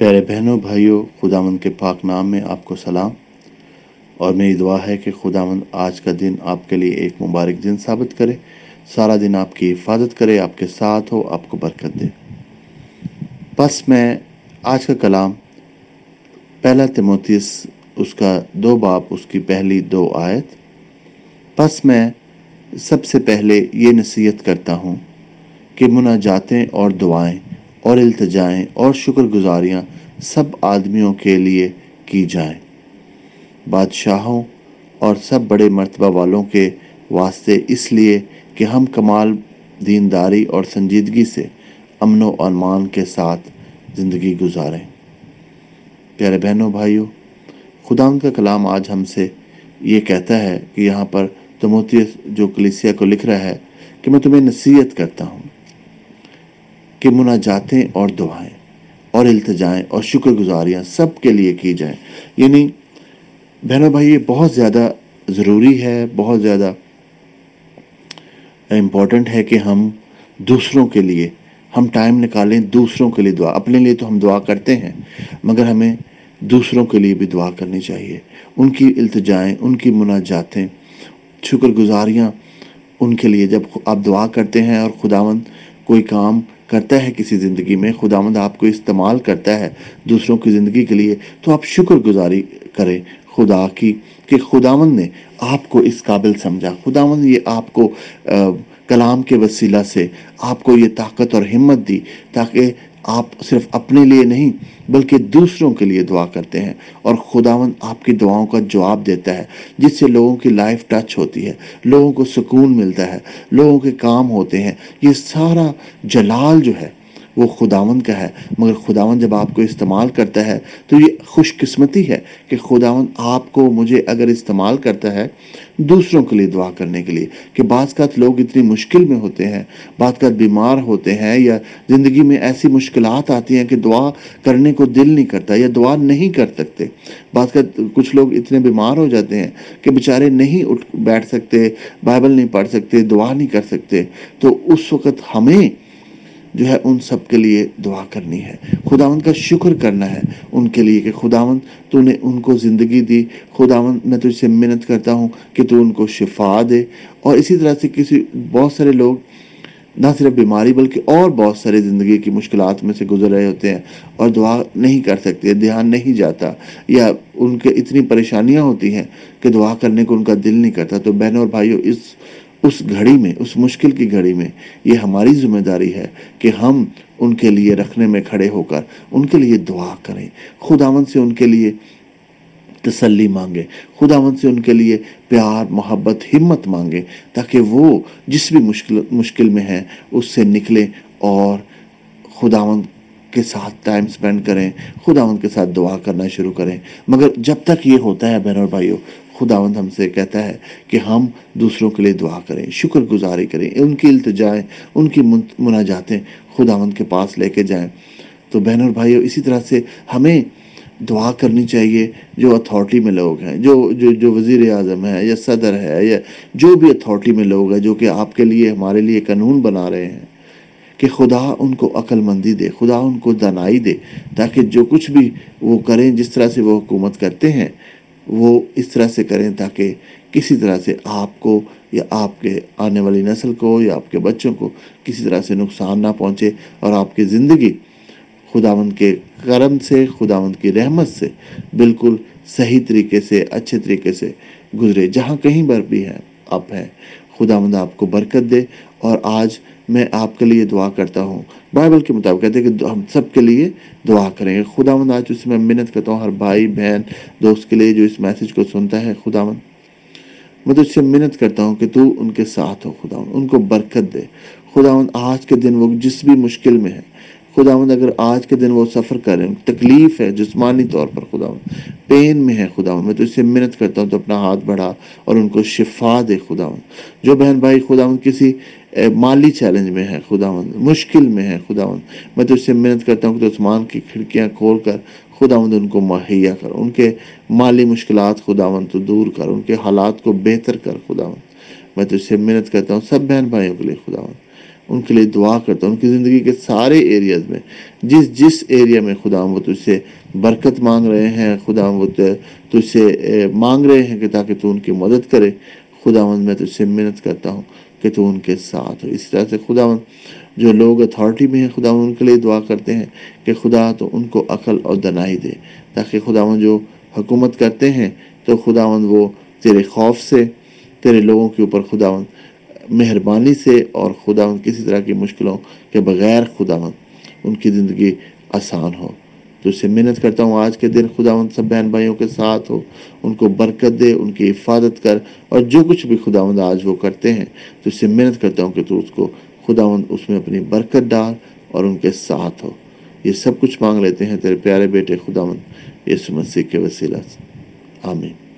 پیارے بہنوں، بھائیوں خداون کے پاک نام میں آپ کو سلام۔ اور میری دعا ہے کہ خداون آج کا دن آپ کے لیے ایک مبارک دن ثابت کرے۔ سارا دن آپ کی حفاظت کرے، آپ کے ساتھ ہو، آپ کو برکت دے۔ بس میں آج کا کلام، پہلا تموتیس اس کا دو باپ اس کی پہلی دو آیت۔ بس میں سب سے پہلے یہ نصیحت کرتا ہوں کہ مناجاتیں اور دعائیں۔ اور التجائیں اور شکر گزاریاں سب آدمیوں کے لیے کی جائیں۔ بادشاہوں اور سب بڑے مرتبہ والوں کے واسطے اس لیے کہ ہم کمال، دینداری اور سنجیدگی سے امن و امان کے ساتھ زندگی گزاریں۔ پیارے بہنوں، بھائیوں خدا ان کا کلام آج ہم سے یہ کہتا ہے کہ یہاں پر تموتی جو کلیسیا کو لکھ رہا ہے کہ میں تمہیں نصیحت کرتا ہوں۔ کہ مناجاتیں اور دعائیں اور التجائیں اور شکر گزاریاں سب کے لیے کی جائیں۔ یعنی بہنوں بھائی، یہ بہت زیادہ ضروری ہے، بہت زیادہ امپورٹنٹ ہے کہ ہم دوسروں کے لیے، ہم ٹائم نکالیں دوسروں کے لیے دعا۔ اپنے لیے تو ہم دعا کرتے ہیں، مگر ہمیں دوسروں کے لیے بھی دعا کرنی چاہیے۔ ان کی التجائیں، ان کی مناجاتیں شکر گزاریاں ان کے لیے۔ جب آپ دعا کرتے ہیں اور خداون کوئی کام کرتا ہے کسی زندگی میں، خداوند آپ کو استعمال کرتا ہے دوسروں کی زندگی کے لیے، تو آپ شکر گزاری کریں خدا کی کہ خداوند نے آپ کو اس قابل سمجھا۔ خداوند یہ آپ کو کلام کے وسیلہ سے آپ کو یہ طاقت اور ہمت دی تاکہ آپ صرف اپنے لیے نہیں، بلکہ دوسروں کے لیے دعا کرتے ہیں۔ اور خداون آپ کی دعاؤں کا جواب دیتا ہے، جس سے لوگوں کی لائف ٹچ ہوتی ہے، لوگوں کو سکون ملتا ہے، لوگوں کے کام ہوتے ہیں۔ یہ سارا جلال جو ہے وہ خداون کا ہے۔ مگر خداون جب آپ کو استعمال کرتا ہے تو یہ خوش قسمتی ہے کہ خداون آپ کو مجھے اگر استعمال کرتا ہے دوسروں کے لیے دعا کرنے کے لیے کہ بعض کا لوگ اتنی مشکل میں ہوتے ہیں، بعض کا بیمار ہوتے ہیں یا زندگی میں ایسی مشکلات آتی ہیں کہ دعا کرنے کو دل نہیں کرتا یا دعا نہیں کر سکتے۔ بعض کا کچھ لوگ اتنے بیمار ہو جاتے ہیں کہ بیچارے نہیں اٹھ بیٹھ سکتے، بائبل نہیں پڑھ سکتے، دعا نہیں کر سکتے۔ تو اس وقت ہمیں جو ہے ان سب کے لیے دعا کرنی ہے۔ خداون کا شکر کرنا ہے ان کے لیے کہ خداون تو نے ان کو زندگی دی۔ خداون میں تجھ سے منت کرتا ہوں کہ تو ان کو شفا دے۔ اور اسی طرح سے کسی بہت سارے لوگ، نہ صرف بیماری بلکہ اور بہت سارے زندگی کی مشکلات میں سے گزر رہے ہوتے ہیں اور دعا نہیں کر سکتے، دھیان نہیں جاتا یا ان کے اتنی پریشانیاں ہوتی ہیں کہ دعا کرنے کو ان کا دل نہیں کرتا۔ تو بہنوں اور بھائیوں، اس اس گھڑی میں، اس مشکل کی گھڑی میں یہ ہماری ذمہ داری ہے کہ ہم ان کے لیے رکھنے میں کھڑے ہو کر ان کے لیے دعا کریں۔ خداون سے ان کے لیے تسلی مانگے۔ خداون سے ان کے لیے پیار، محبت، ہمت مانگے تاکہ وہ جس بھی مشکل مشکل میں ہیں، اس سے نکلیں اور خداون کے ساتھ ٹائم سپینڈ کریں خداون کے ساتھ دعا کرنا شروع کریں۔ مگر جب تک یہ ہوتا ہے بہن اور بھائیوں خداوند ہم سے کہتا ہے کہ ہم دوسروں کے لیے دعا کریں، شکر گزاری کریں، ان کی التجائیں، ان کی مناجاتیں خداوند کے پاس لے کے جائیں۔ تو بہن اور بھائیوں، اسی طرح سے ہمیں دعا کرنی چاہیے جو اتھارٹی میں لوگ ہیں، جو جو جو وزیر اعظم ہے یا صدر ہے یا جو بھی اتھارٹی میں لوگ ہیں، جو کہ آپ کے لیے، ہمارے لیے قانون بنا رہے ہیں، کہ خدا ان کو عقل مندی دے، خدا ان کو دنائی دے، تاکہ جو کچھ بھی وہ کریں، جس طرح سے وہ حکومت کرتے ہیں وہ اس طرح سے کریں تاکہ کسی طرح سے آپ کو یا آپ کے آنے والی نسل کو یا آپ کے بچوں کو کسی طرح سے نقصان نہ پہنچے اور آپ کی زندگی خداوند کے کرم سے، خداوند کی رحمت سے بالکل صحیح طریقے سے، اچھے طریقے سے گزرے۔ جہاں کہیں پر بھی ہیں، آپ ہیں، خداوند آپ کو برکت دے اور آج میں آپ کے لیے دعا کرتا ہوں۔ بائبل کے مطابق کہتے ہیں کہ ہم سب کے لیے دعا کریں خدا مند آج اس میں منت کرتا ہوں، ہر بھائی، بہن، دوست کے لیے جو اس میسیج کو سنتا ہے۔ خدا مند میں تو اس سے منت کرتا ہوں کہ تو ان کے ساتھ ہو خدا ان کو برکت دے۔ خدا آج کے دن وہ جس بھی مشکل میں ہے خدا مند اگر آج کے دن وہ سفر کریں، تکلیف ہے، جسمانی طور پر خداوند، پین میں ہے خداوند، میں تو اس سے منت کرتا ہوں تو اپنا ہاتھ بڑھا اور ان کو شفا دے خداوند۔ جو بہن بھائی خداوند کسی مالی چیلنج میں ہے خداوند، مشکل میں ہے خداوند، میں تو اس سے محنت کرتا ہوں کہ تو عثمان کی کھڑکیاں کھول کر خداوند ان کو مہیا کر، ان کے مالی مشکلات خداوند تو دور کر، ان کے حالات کو بہتر کر خداوند۔ میں تو سے محنت کرتا ہوں، سب بہن بھائیوں کے لیے خداوند ان کے لیے دعا کرتا ہوں، ان کی زندگی کے سارے ایریاز میں، جس جس ایریا میں خدا وہ تجھ سے برکت مانگ رہے ہیں، خدا وہ تجھ سے مانگ رہے ہیں کہ تاکہ تو ان کی مدد کرے۔ خدا میں تجھ سے محنت کرتا ہوں کہ تو ان کے ساتھ ہو۔ اس طرح سے خدا جو لوگ اتھارٹی میں ہیں، خدا ان کے لیے دعا کرتے ہیں کہ خدا تو ان کو عقل اور دنائی دے، تاکہ خدا جو حکومت کرتے ہیں، تو خدا وہ تیرے خوف سے تیرے لوگوں کے اوپر خدا مہربانی سے اور خدا کسی طرح کی مشکلوں کے بغیر خدا ان کی زندگی آسان ہو۔ تو اس سے محنت کرتا ہوں، آج کے دن خدا سب بہن بھائیوں کے ساتھ ہو، ان کو برکت دے، ان کی حفاظت کر اور جو کچھ بھی خدا آج وہ کرتے ہیں، تو اس سے محنت کرتا ہوں کہ تو اس کو خدا اس میں اپنی برکت ڈال اور ان کے ساتھ ہو۔ یہ سب کچھ مانگ لیتے ہیں تیرے پیارے بیٹے خدا یسو مسیح کے وسیلہ سے۔ آمین۔